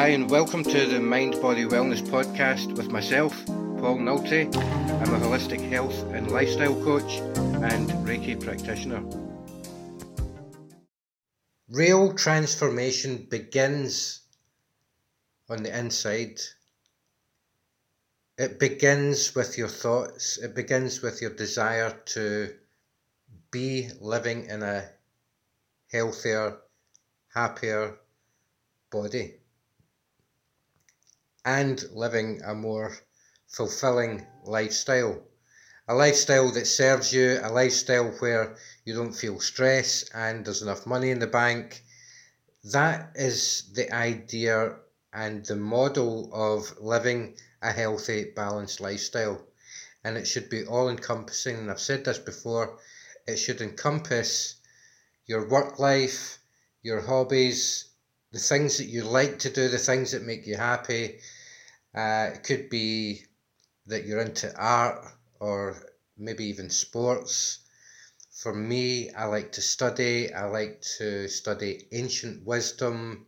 Hi, and welcome to the Mind Body Wellness Podcast with myself, Paul Nolte. I'm a holistic health and lifestyle coach and Reiki practitioner. Real transformation begins on the inside. It begins with your thoughts, it begins with your desire to be living in a healthier, happier body and living a more fulfilling lifestyle. A lifestyle that serves you, a lifestyle where you don't feel stress and there's enough money in the bank. That is the idea and the model of living a healthy, balanced lifestyle. And it should be all encompassing. And I've said this before it should encompass your work life, your hobbies, the things that you like to do, the things that make you happy. Uh, it could be that you're into art or maybe even sports. For me, I like to study. I like to study ancient wisdom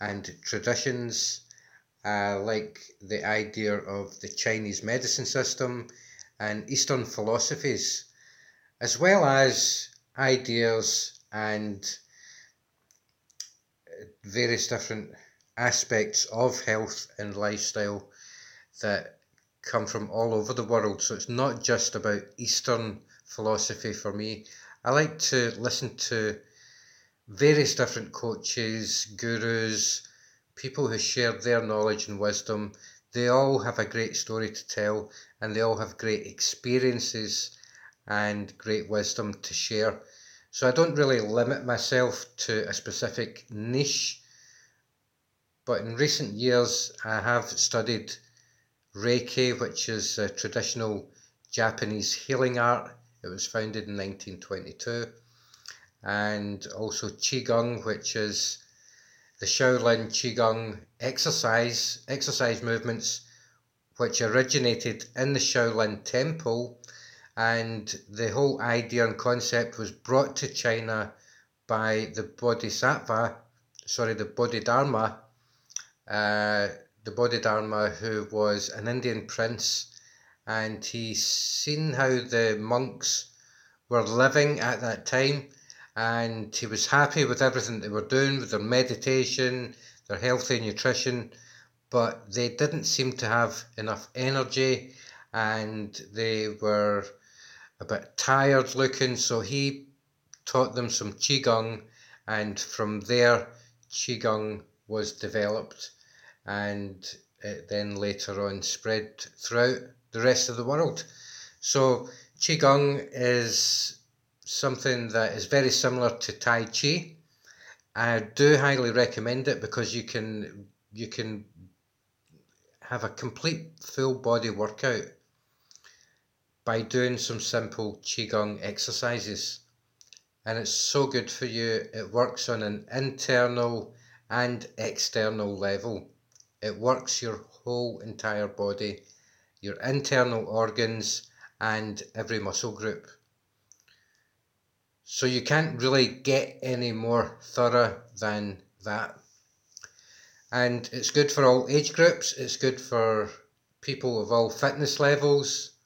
and traditions. I like the idea of the Chinese medicine system and Eastern philosophies, as well as ideas and various different aspects of health and lifestyle that come from all over the world. So it's not just about Eastern philosophy for me. I like to listen to various different coaches, gurus, people who share their knowledge and wisdom. They all have a great story to tell and they all have great experiences and great wisdom to share. So I don't really limit myself to a specific niche, but in recent years I have studied Reiki, which is a traditional Japanese healing art. It was founded in 1922. And also Qigong, which is the Shaolin Qigong exercise, exercise movements, which originated in the Shaolin Temple and the whole idea and concept was brought to China by the Bodhisattva, sorry, the Bodhidharma, uh, the Bodhidharma, who was an Indian prince, and he seen how the monks were living at that time, and he was happy with everything they were doing, with their meditation, their healthy nutrition, but they didn't seem to have enough energy, and they were a bit tired looking, so he taught them some Qigong, and from there, Qigong was developed, and it then later on spread throughout the rest of the world. So, Qigong is something that is very similar to Tai Chi. I do highly recommend it because you can you can have a complete full body workout by doing some simple Qigong exercises. And it's so good for you. It works on an internal and external level. It works your whole entire body, your internal organs, and every muscle group. So you can't really get any more thorough than that. And it's good for all age groups, it's good for people of all fitness levels,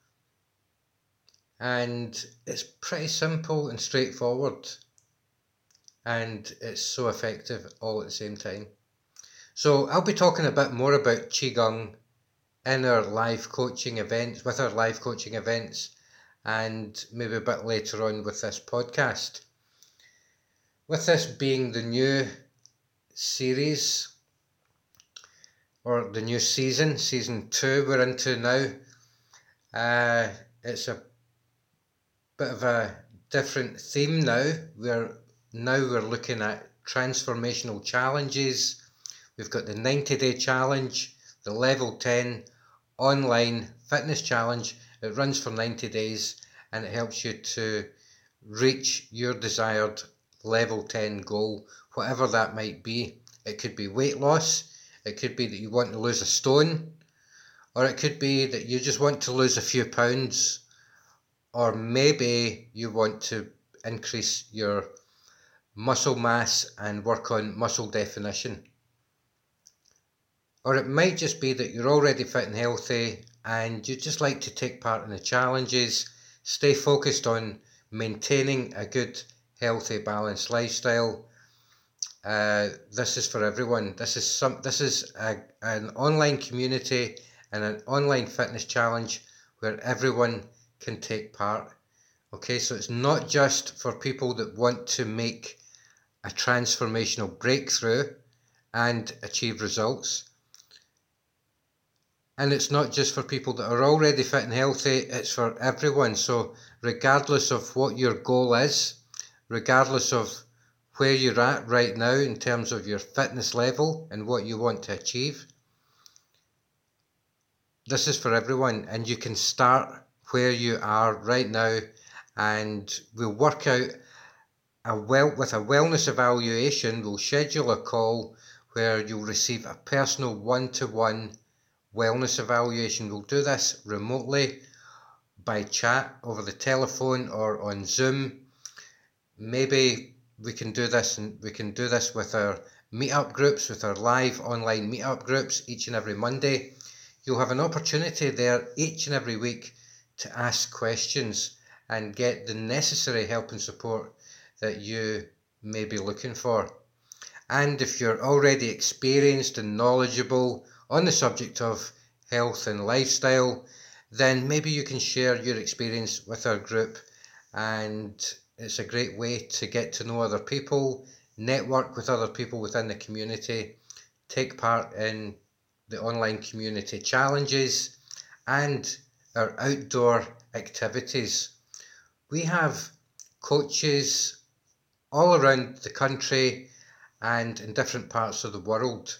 and it's pretty simple and straightforward and it's so effective all at the same time. So I'll be talking a bit more about Qigong in our live coaching events, with our live coaching events, and maybe a bit later on with this podcast. With this being the new series or the new season, season two, we're into now. Uh, it's a bit of a different theme now. We're now we're looking at transformational challenges. We've got the 90 day challenge, the level 10 online fitness challenge. It runs for 90 days and it helps you to reach your desired level 10 goal, whatever that might be. It could be weight loss, it could be that you want to lose a stone, or it could be that you just want to lose a few pounds or maybe you want to increase your muscle mass and work on muscle definition. Or it might just be that you're already fit and healthy and you just like to take part in the challenges, stay focused on maintaining a good, healthy, balanced lifestyle. Uh, this is for everyone. This is some. This is a, an online community and an online fitness challenge where everyone can take part. Okay, so it's not just for people that want to make a transformational breakthrough and achieve results. And it's not just for people that are already fit and healthy, it's for everyone. So, regardless of what your goal is, regardless of where you're at right now in terms of your fitness level and what you want to achieve, this is for everyone. And you can start where you are right now and we'll work out a well with a wellness evaluation we'll schedule a call where you'll receive a personal one-to-one wellness evaluation. We'll do this remotely by chat over the telephone or on zoom. Maybe we can do this and we can do this with our meetup groups with our live online meetup groups each and every monday. You'll have an opportunity there each and every week to ask questions and get the necessary help and support that you may be looking for. And if you're already experienced and knowledgeable on the subject of health and lifestyle, then maybe you can share your experience with our group. And it's a great way to get to know other people, network with other people within the community, take part in the online community challenges, and our outdoor activities. We have coaches all around the country and in different parts of the world.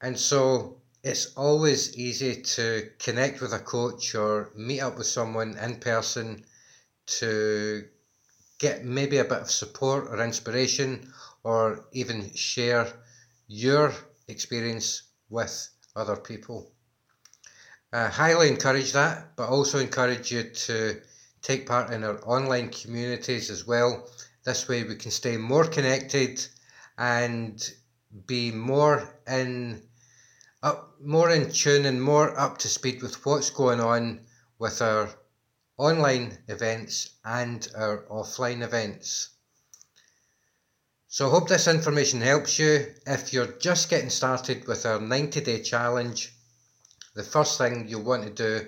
And so it's always easy to connect with a coach or meet up with someone in person to get maybe a bit of support or inspiration or even share your experience with other people. Highly encourage that, but also encourage you to take part in our online communities as well. This way, we can stay more connected and be more in up, more in tune and more up to speed with what's going on with our online events and our offline events. So I hope this information helps you. If you're just getting started with our 90 day challenge, the first thing you'll want to do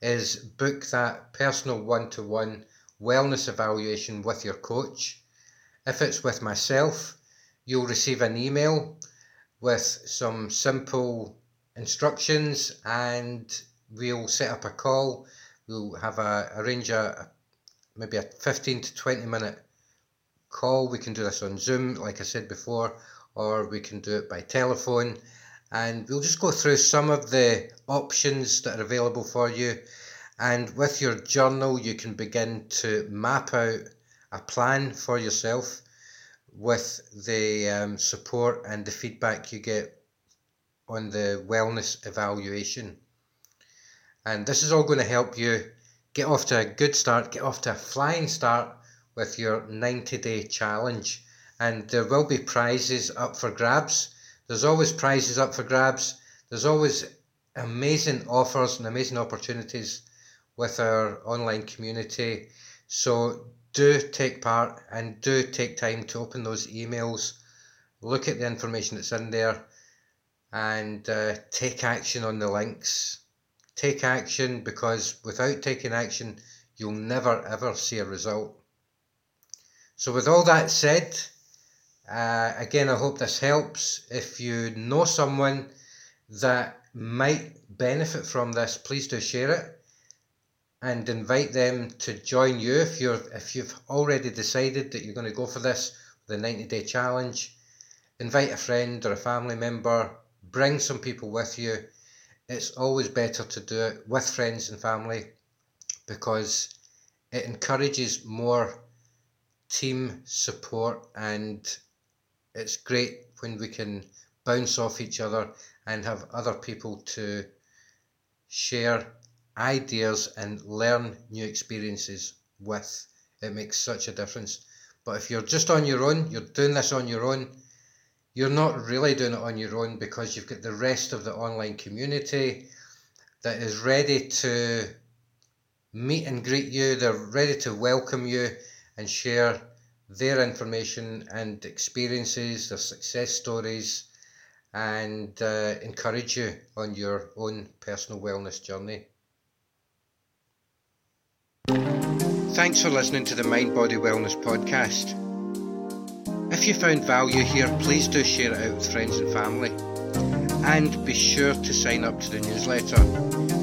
is book that personal one to one wellness evaluation with your coach. If it's with myself, you'll receive an email with some simple instructions and we'll set up a call. We'll have a arrange a maybe a 15 to 20 minute call. We can do this on Zoom, like I said before, or we can do it by telephone and we'll just go through some of the options that are available for you. And with your journal you can begin to map out a plan for yourself with the um, support and the feedback you get on the wellness evaluation. And this is all going to help you get off to a good start get off to a flying start with your 90 day challenge. And there will be prizes up for grabs there's always prizes up for grabs. There's always amazing offers and amazing opportunities with our online community. So do take part and do take time to open those emails, look at the information that's in there, and uh, take action on the links. Take action because without taking action, you'll never ever see a result. So, with all that said, uh, again, I hope this helps. If you know someone that might benefit from this, please do share it and invite them to join you. If you're if you've already decided that you're going to go for this the 90 day challenge invite a friend or a family member. Bring some people with you. It's always better to do it with friends and family because it encourages more team support and it's great when we can bounce off each other and have other people to share ideas and learn new experiences with. It makes such a difference. But if you're just on your own, you're doing this on your own, you're not really doing it on your own because you've got the rest of the online community that is ready to meet and greet you, they're ready to welcome you and share their information and experiences, their success stories, and uh, encourage you on your own personal wellness journey. Thanks for listening to the Mind Body Wellness podcast. If you found value here, please do share it out with friends and family. And be sure to sign up to the newsletter.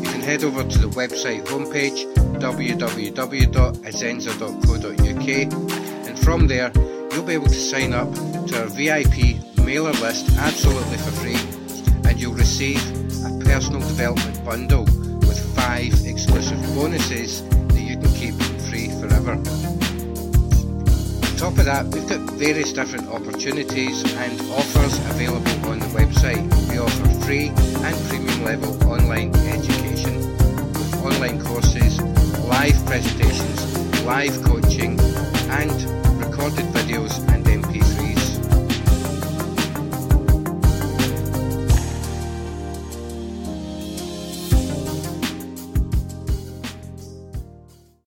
You can head over to the website homepage www.azenza.co.uk from there you'll be able to sign up to our VIP mailer list absolutely for free and you'll receive a personal development bundle with five exclusive bonuses that you can keep free forever. On top of that, we've got various different opportunities and offers available on the website. We offer free and premium level online education with online courses, live presentations, live coaching, and recorded videos and